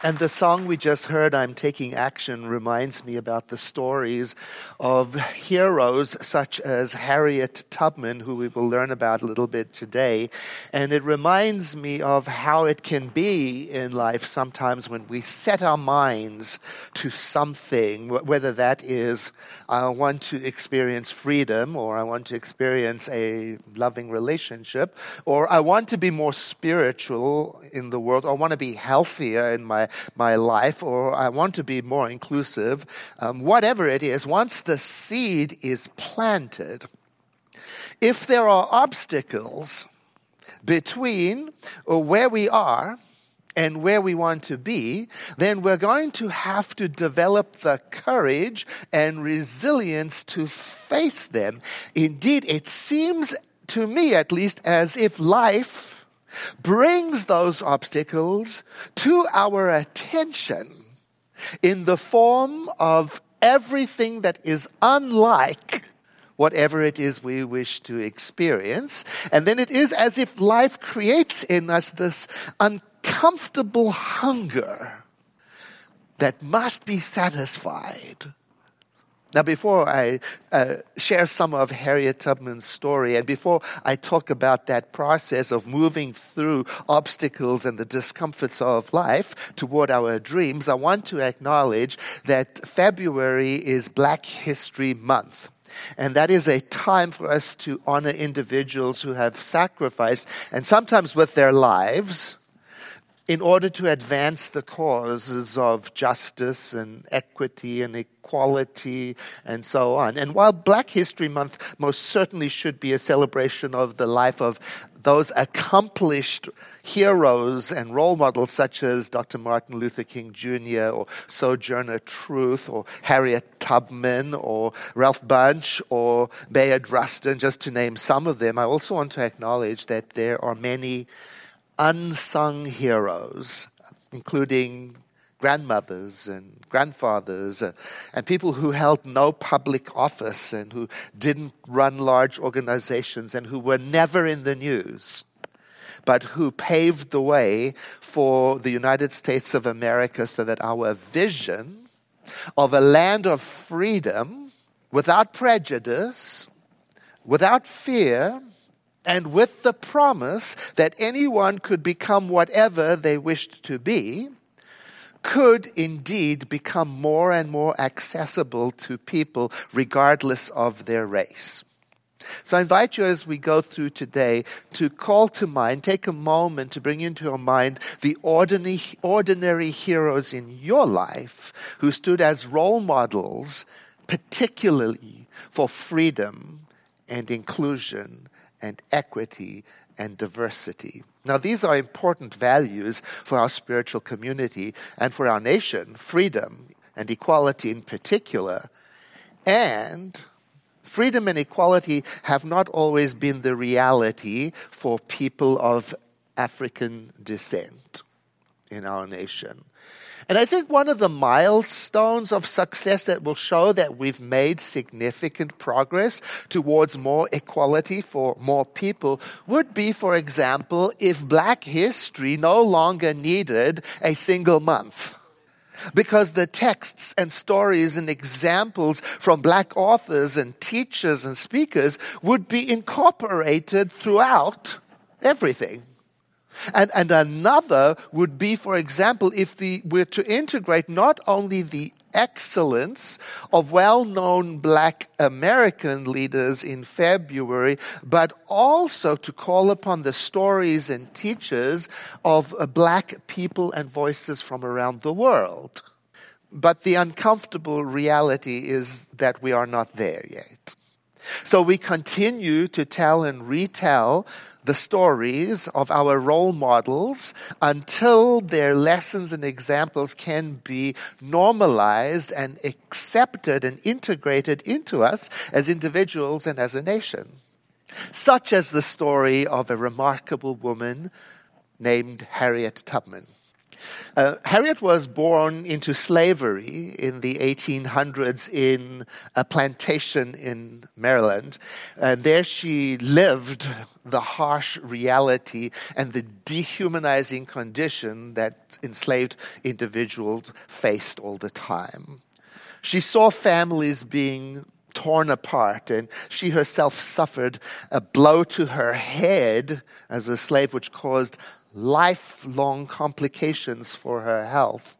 And the song we just heard, I'm Taking Action, reminds me about the stories of heroes such as Harriet Tubman, who we will learn about a little bit today. And it reminds me of how it can be in life sometimes when we set our minds to something, whether that is, I want to experience freedom, or I want to experience a loving relationship, or I want to be more spiritual in the world, or I want to be healthier in my my life, or I want to be more inclusive, um, whatever it is, once the seed is planted, if there are obstacles between where we are and where we want to be, then we're going to have to develop the courage and resilience to face them. Indeed, it seems to me, at least, as if life brings those obstacles to our attention in the form of everything that is unlike whatever it is we wish to experience. And then it is as if life creates in us this uncomfortable hunger that must be satisfied now, before I uh, share some of Harriet Tubman's story, and before I talk about that process of moving through obstacles and the discomforts of life toward our dreams, I want to acknowledge that February is Black History Month. And that is a time for us to honor individuals who have sacrificed, and sometimes with their lives, in order to advance the causes of justice and equity and equality and so on. And while Black History Month most certainly should be a celebration of the life of those accomplished heroes and role models such as Dr. Martin Luther King Jr. or Sojourner Truth or Harriet Tubman or Ralph Bunche or Bayard Rustin, just to name some of them, I also want to acknowledge that there are many unsung heroes, including grandmothers and grandfathers uh, and people who held no public office and who didn't run large organizations and who were never in the news, but who paved the way for the United States of America so that our vision of a land of freedom without prejudice, without fear, and with the promise that anyone could become whatever they wished to be, could indeed become more and more accessible to people regardless of their race. So I invite you as we go through today to call to mind, take a moment to bring into your mind the ordinary, ordinary heroes in your life who stood as role models, particularly for freedom and inclusion and equity and diversity. Now, these are important values for our spiritual community and for our nation freedom and equality in particular. And freedom and equality have not always been the reality for people of African descent in our nation. And I think one of the milestones of success that will show that we've made significant progress towards more equality for more people would be, for example, if black history no longer needed a single month because the texts and stories and examples from black authors and teachers and speakers would be incorporated throughout everything. And, and another would be, for example, if the, we're to integrate not only the excellence of well known black American leaders in February, but also to call upon the stories and teachers of uh, black people and voices from around the world. But the uncomfortable reality is that we are not there yet. So we continue to tell and retell the stories of our role models until their lessons and examples can be normalized and accepted and integrated into us as individuals and as a nation. Such as the story of a remarkable woman named Harriet Tubman. Uh, Harriet was born into slavery in the 1800s in a plantation in Maryland. And there she lived the harsh reality and the dehumanizing condition that enslaved individuals faced all the time. She saw families being torn apart, and she herself suffered a blow to her head as a slave, which caused lifelong complications for her health.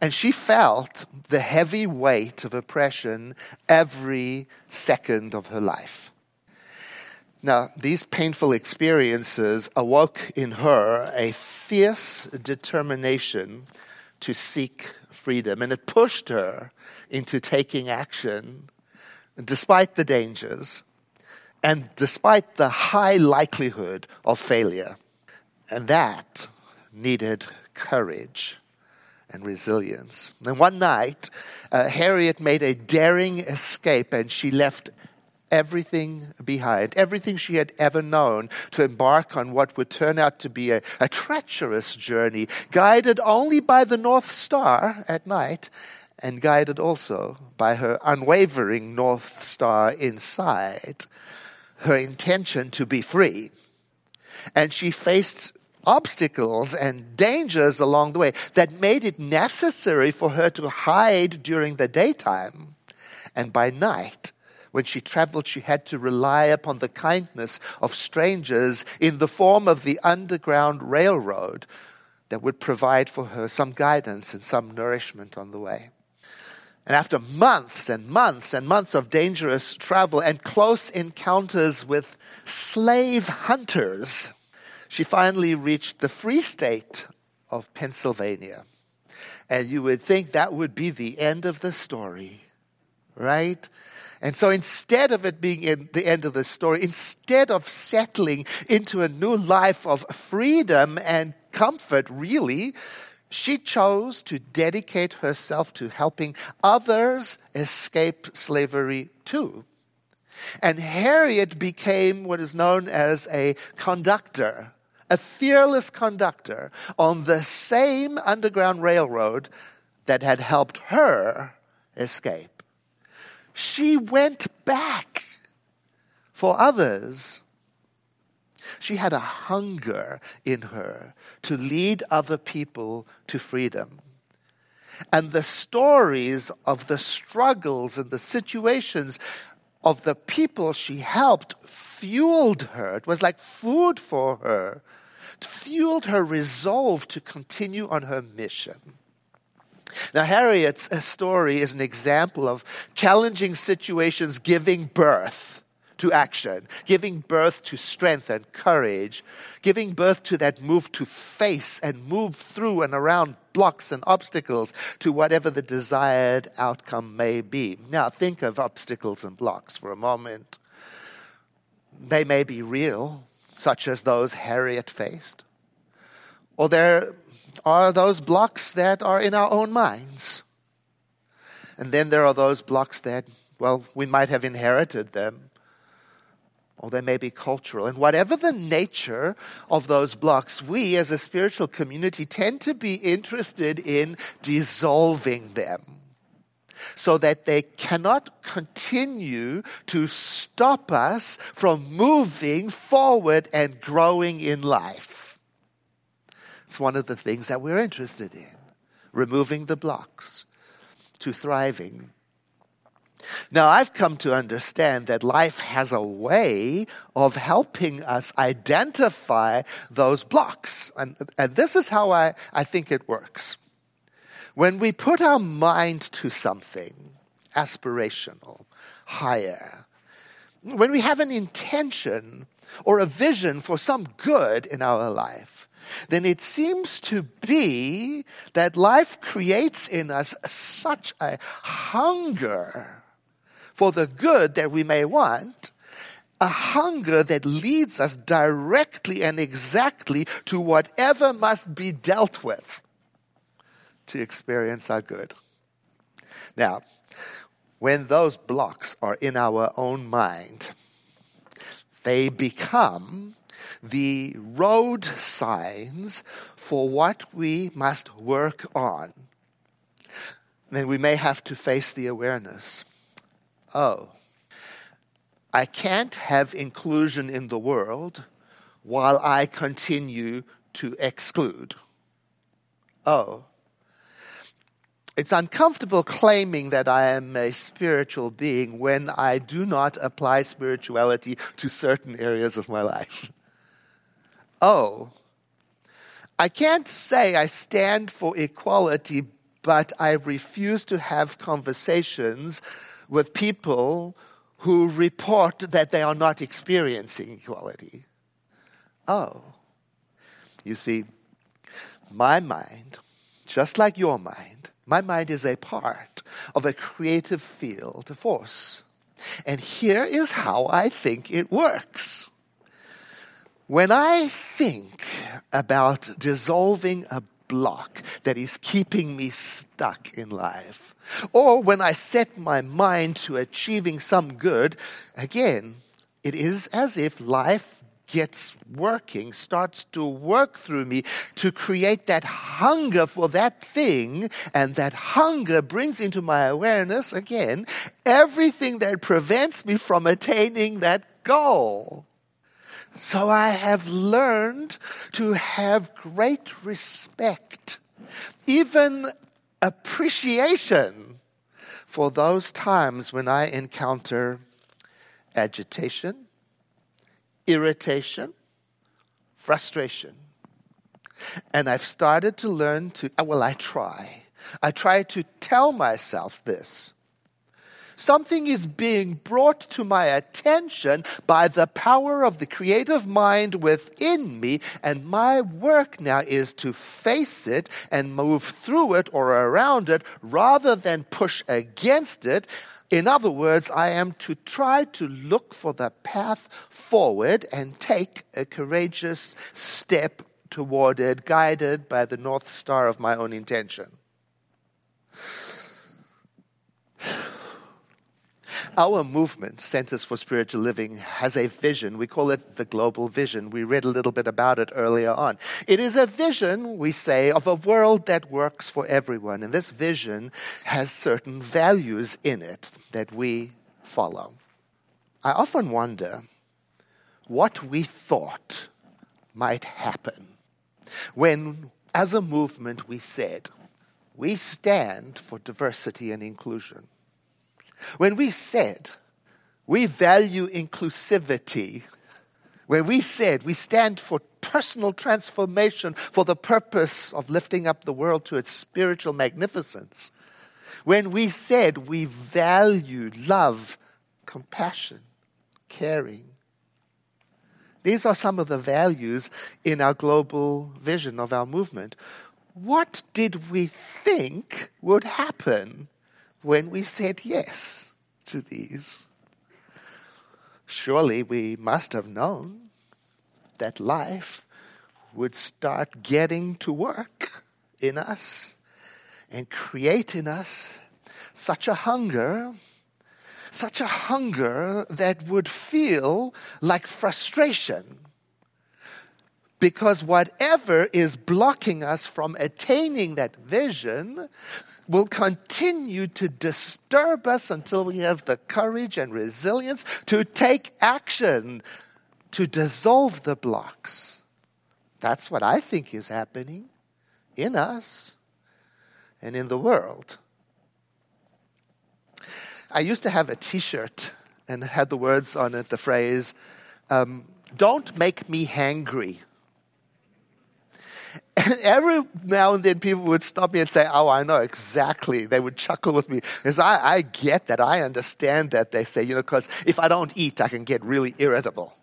And she felt the heavy weight of oppression every second of her life. Now, these painful experiences awoke in her a fierce determination to seek freedom, and it pushed her into taking action despite the dangers and despite the high likelihood of failure. And that needed courage and resilience. And one night, uh, Harriet made a daring escape and she left everything behind, everything she had ever known, to embark on what would turn out to be a, a treacherous journey, guided only by the North Star at night and guided also by her unwavering North Star inside, her intention to be free. And she faced obstacles and dangers along the way that made it necessary for her to hide during the daytime. And by night, when she traveled, she had to rely upon the kindness of strangers in the form of the Underground Railroad that would provide for her some guidance and some nourishment on the way. And after months and months and months of dangerous travel and close encounters with slave hunters, she finally reached the free state of Pennsylvania. And you would think that would be the end of the story, right? And so instead of it being the end of the story, instead of settling into a new life of freedom and comfort, really, she chose to dedicate herself to helping others escape slavery too. And Harriet became what is known as a conductor, a fearless conductor on the same Underground Railroad that had helped her escape. She went back for others she had a hunger in her to lead other people to freedom. And the stories of the struggles and the situations of the people she helped fueled her. It was like food for her, fueled her resolve to continue on her mission. Now, Harriet's uh, story is an example of challenging situations giving birth to action, giving birth to strength and courage, giving birth to that move to face and move through and around blocks and obstacles to whatever the desired outcome may be. Now, think of obstacles and blocks for a moment. They may be real, such as those Harriet faced, or there are those blocks that are in our own minds. And then there are those blocks that, well, we might have inherited them or they may be cultural. And whatever the nature of those blocks, we as a spiritual community tend to be interested in dissolving them so that they cannot continue to stop us from moving forward and growing in life. It's one of the things that we're interested in removing the blocks to thriving now, I've come to understand that life has a way of helping us identify those blocks. And, and this is how I, I think it works. When we put our mind to something aspirational, higher, when we have an intention or a vision for some good in our life, then it seems to be that life creates in us such a hunger for the good that we may want, a hunger that leads us directly and exactly to whatever must be dealt with to experience our good. Now, when those blocks are in our own mind, they become the road signs for what we must work on, then we may have to face the awareness oh, I can't have inclusion in the world while I continue to exclude. Oh, it's uncomfortable claiming that I am a spiritual being when I do not apply spirituality to certain areas of my life. Oh, I can't say I stand for equality, but I refuse to have conversations with people who report that they are not experiencing equality. Oh, you see, my mind, just like your mind, my mind is a part of a creative field, force. And here is how I think it works. When I think about dissolving a block that is keeping me stuck in life, or when I set my mind to achieving some good, again, it is as if life gets working, starts to work through me to create that hunger for that thing. And that hunger brings into my awareness, again, everything that prevents me from attaining that goal. So I have learned to have great respect, even appreciation for those times when I encounter agitation, irritation, frustration. And I've started to learn to, uh, well, I try. I try to tell myself this. Something is being brought to my attention by the power of the creative mind within me, and my work now is to face it and move through it or around it rather than push against it. In other words, I am to try to look for the path forward and take a courageous step toward it, guided by the North Star of my own intention. Our movement, Centers for Spiritual Living, has a vision. We call it the global vision. We read a little bit about it earlier on. It is a vision, we say, of a world that works for everyone. And this vision has certain values in it that we follow. I often wonder what we thought might happen when, as a movement, we said, we stand for diversity and inclusion. When we said we value inclusivity, when we said we stand for personal transformation for the purpose of lifting up the world to its spiritual magnificence, when we said we value love, compassion, caring, these are some of the values in our global vision of our movement. What did we think would happen when we said yes to these? Surely we must have known that life would start getting to work in us and create in us such a hunger, such a hunger that would feel like frustration. Because whatever is blocking us from attaining that vision will continue to disturb us until we have the courage and resilience to take action to dissolve the blocks. That's what I think is happening in us and in the world. I used to have a t shirt and had the words on it, the phrase, um, Don't make me hangry. And every now and then people would stop me and say, Oh, I know exactly. They would chuckle with me. Because I, I get that. I understand that. They say, you know, because if I don't eat, I can get really irritable.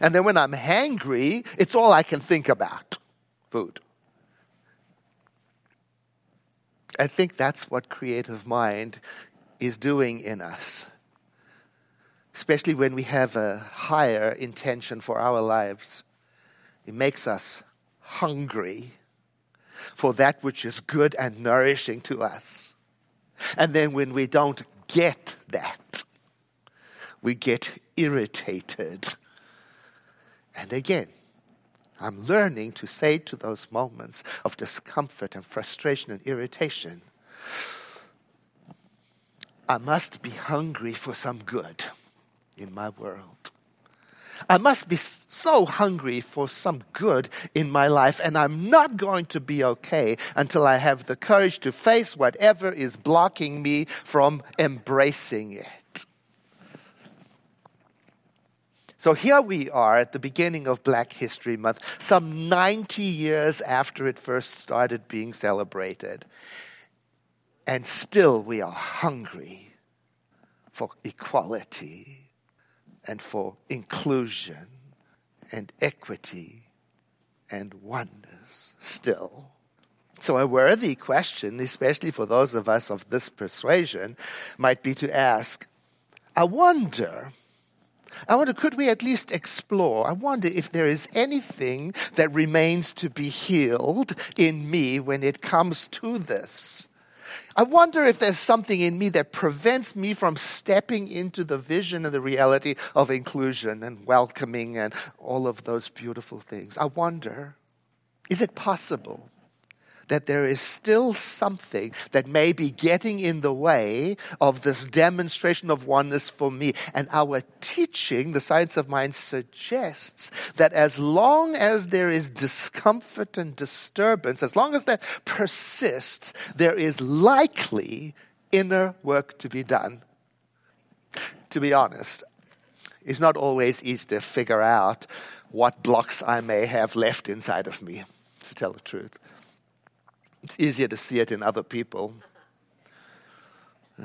And then when I'm hangry, it's all I can think about food. I think that's what creative mind is doing in us. Especially when we have a higher intention for our lives. It makes us hungry for that which is good and nourishing to us. And then when we don't get that, we get irritated and again. I'm learning to say to those moments of discomfort and frustration and irritation, I must be hungry for some good in my world. I must be so hungry for some good in my life, and I'm not going to be okay until I have the courage to face whatever is blocking me from embracing it. So here we are at the beginning of Black History Month, some 90 years after it first started being celebrated. And still we are hungry for equality and for inclusion and equity and oneness still. So, a worthy question, especially for those of us of this persuasion, might be to ask I wonder. I wonder, could we at least explore? I wonder if there is anything that remains to be healed in me when it comes to this. I wonder if there's something in me that prevents me from stepping into the vision and the reality of inclusion and welcoming and all of those beautiful things. I wonder, is it possible that there is still something that may be getting in the way of this demonstration of oneness for me. And our teaching, the science of mind, suggests that as long as there is discomfort and disturbance, as long as that persists, there is likely inner work to be done. To be honest, it's not always easy to figure out what blocks I may have left inside of me, to tell the truth. It's easier to see it in other people.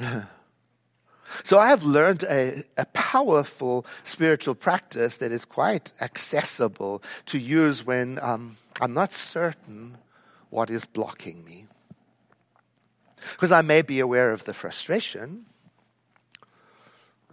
so I have learned a, a powerful spiritual practice that is quite accessible to use when um, I'm not certain what is blocking me. Because I may be aware of the frustration,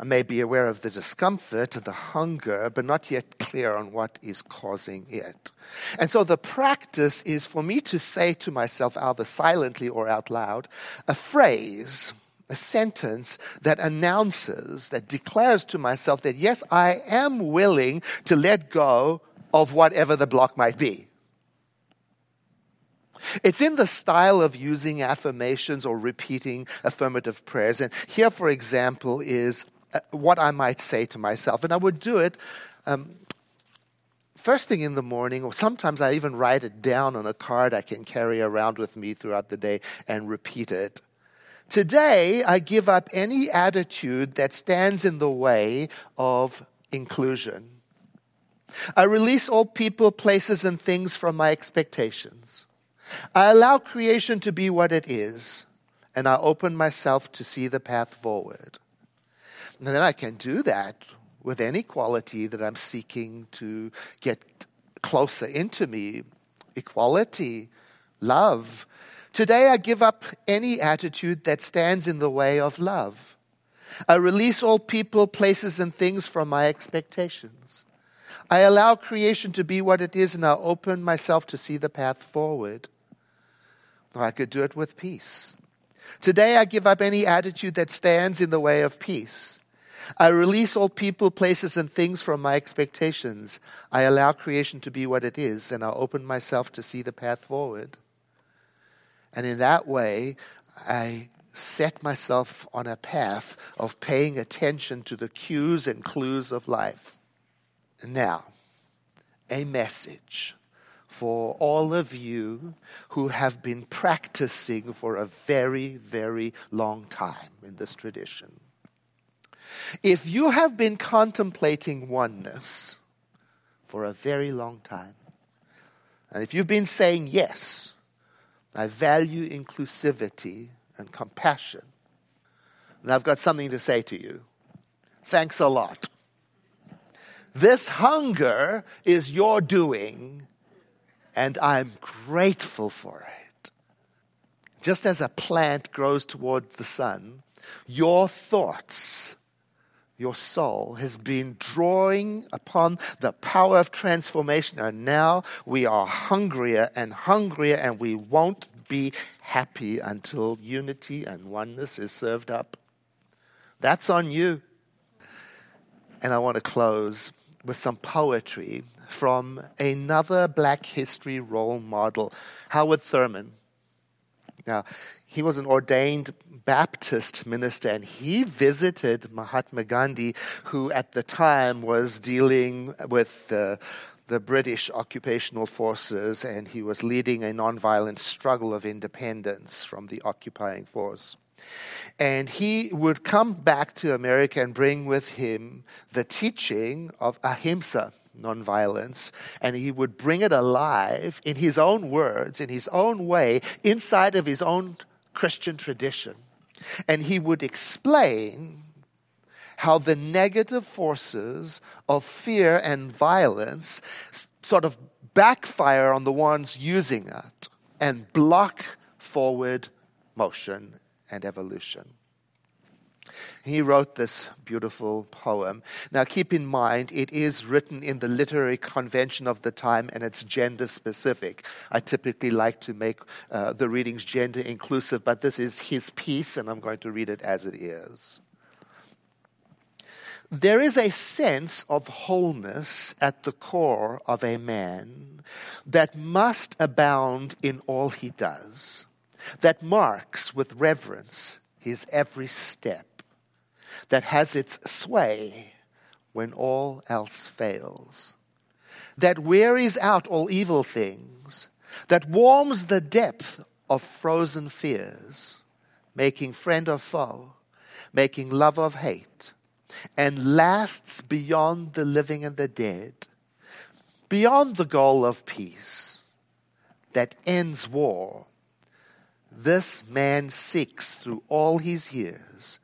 I may be aware of the discomfort, the hunger, but not yet clear on what is causing it. And so the practice is for me to say to myself, either silently or out loud, a phrase, a sentence that announces, that declares to myself that yes, I am willing to let go of whatever the block might be. It's in the style of using affirmations or repeating affirmative prayers. And here, for example, is what I might say to myself. And I would do it um, first thing in the morning, or sometimes I even write it down on a card I can carry around with me throughout the day and repeat it. Today, I give up any attitude that stands in the way of inclusion. I release all people, places, and things from my expectations. I allow creation to be what it is, and I open myself to see the path forward. And then I can do that with any quality that I'm seeking to get closer into me equality, love. Today I give up any attitude that stands in the way of love. I release all people, places, and things from my expectations. I allow creation to be what it is, and I open myself to see the path forward. Or I could do it with peace. Today I give up any attitude that stands in the way of peace. I release all people, places, and things from my expectations. I allow creation to be what it is, and I open myself to see the path forward. And in that way, I set myself on a path of paying attention to the cues and clues of life. Now, a message for all of you who have been practicing for a very, very long time in this tradition. If you have been contemplating oneness for a very long time, and if you've been saying, Yes, I value inclusivity and compassion, then I've got something to say to you. Thanks a lot. This hunger is your doing, and I'm grateful for it. Just as a plant grows toward the sun, your thoughts your soul has been drawing upon the power of transformation, and now we are hungrier and hungrier, and we won't be happy until unity and oneness is served up. That's on you. And I want to close with some poetry from another black history role model, Howard Thurman. Now, he was an ordained Baptist minister and he visited Mahatma Gandhi, who at the time was dealing with the, the British occupational forces and he was leading a nonviolent struggle of independence from the occupying force. And he would come back to America and bring with him the teaching of ahimsa, nonviolence, and he would bring it alive in his own words, in his own way, inside of his own Christian tradition. And he would explain how the negative forces of fear and violence sort of backfire on the ones using it and block forward motion and evolution. He wrote this beautiful poem. Now, keep in mind, it is written in the literary convention of the time and it's gender specific. I typically like to make uh, the readings gender inclusive, but this is his piece and I'm going to read it as it is. There is a sense of wholeness at the core of a man that must abound in all he does, that marks with reverence his every step that has its sway when all else fails, that wearies out all evil things, that warms the depth of frozen fears, making friend of foe, making love of hate, and lasts beyond the living and the dead, beyond the goal of peace that ends war. This man seeks through all his years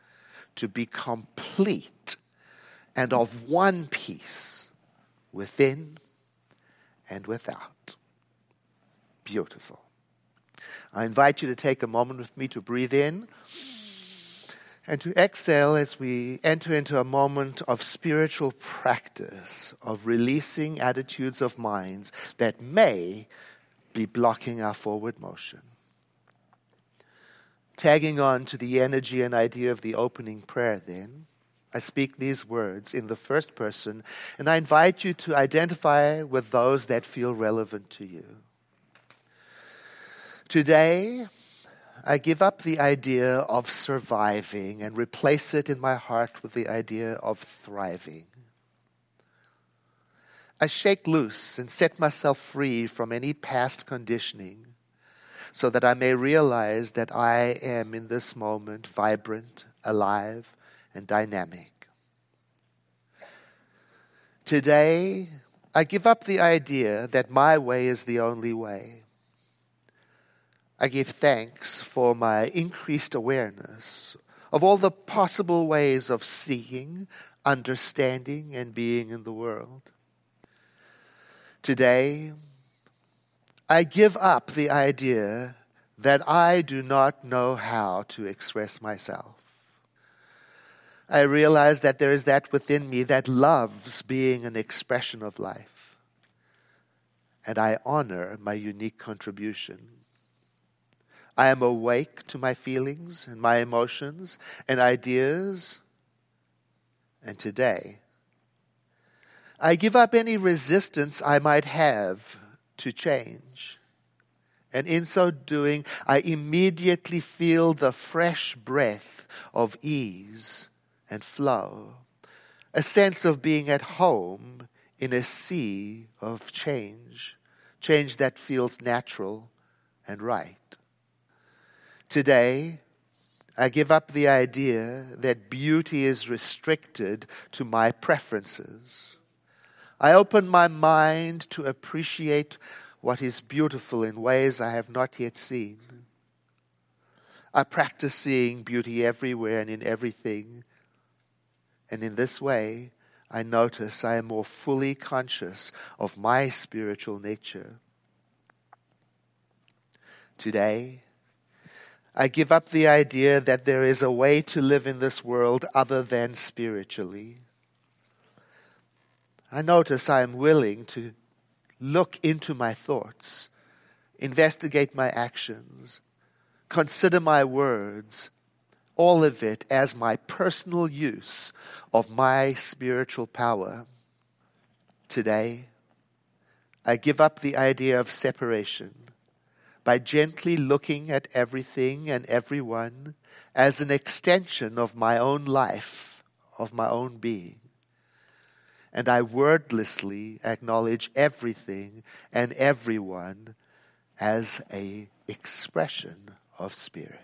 to be complete and of one piece within and without. Beautiful. I invite you to take a moment with me to breathe in and to exhale as we enter into a moment of spiritual practice, of releasing attitudes of minds that may be blocking our forward motion tagging on to the energy and idea of the opening prayer, then, I speak these words in the first person, and I invite you to identify with those that feel relevant to you. Today, I give up the idea of surviving and replace it in my heart with the idea of thriving. I shake loose and set myself free from any past conditioning so that I may realize that I am in this moment vibrant, alive, and dynamic. Today, I give up the idea that my way is the only way. I give thanks for my increased awareness of all the possible ways of seeing, understanding, and being in the world. Today, I give up the idea that I do not know how to express myself. I realize that there is that within me that loves being an expression of life. And I honor my unique contribution. I am awake to my feelings and my emotions and ideas. And today, I give up any resistance I might have to change. And in so doing, I immediately feel the fresh breath of ease and flow, a sense of being at home in a sea of change, change that feels natural and right. Today, I give up the idea that beauty is restricted to my preferences I open my mind to appreciate what is beautiful in ways I have not yet seen. I practice seeing beauty everywhere and in everything. And in this way, I notice I am more fully conscious of my spiritual nature. Today, I give up the idea that there is a way to live in this world other than spiritually. I notice I am willing to look into my thoughts, investigate my actions, consider my words, all of it as my personal use of my spiritual power. Today, I give up the idea of separation by gently looking at everything and everyone as an extension of my own life, of my own being and I wordlessly acknowledge everything and everyone as a expression of spirit.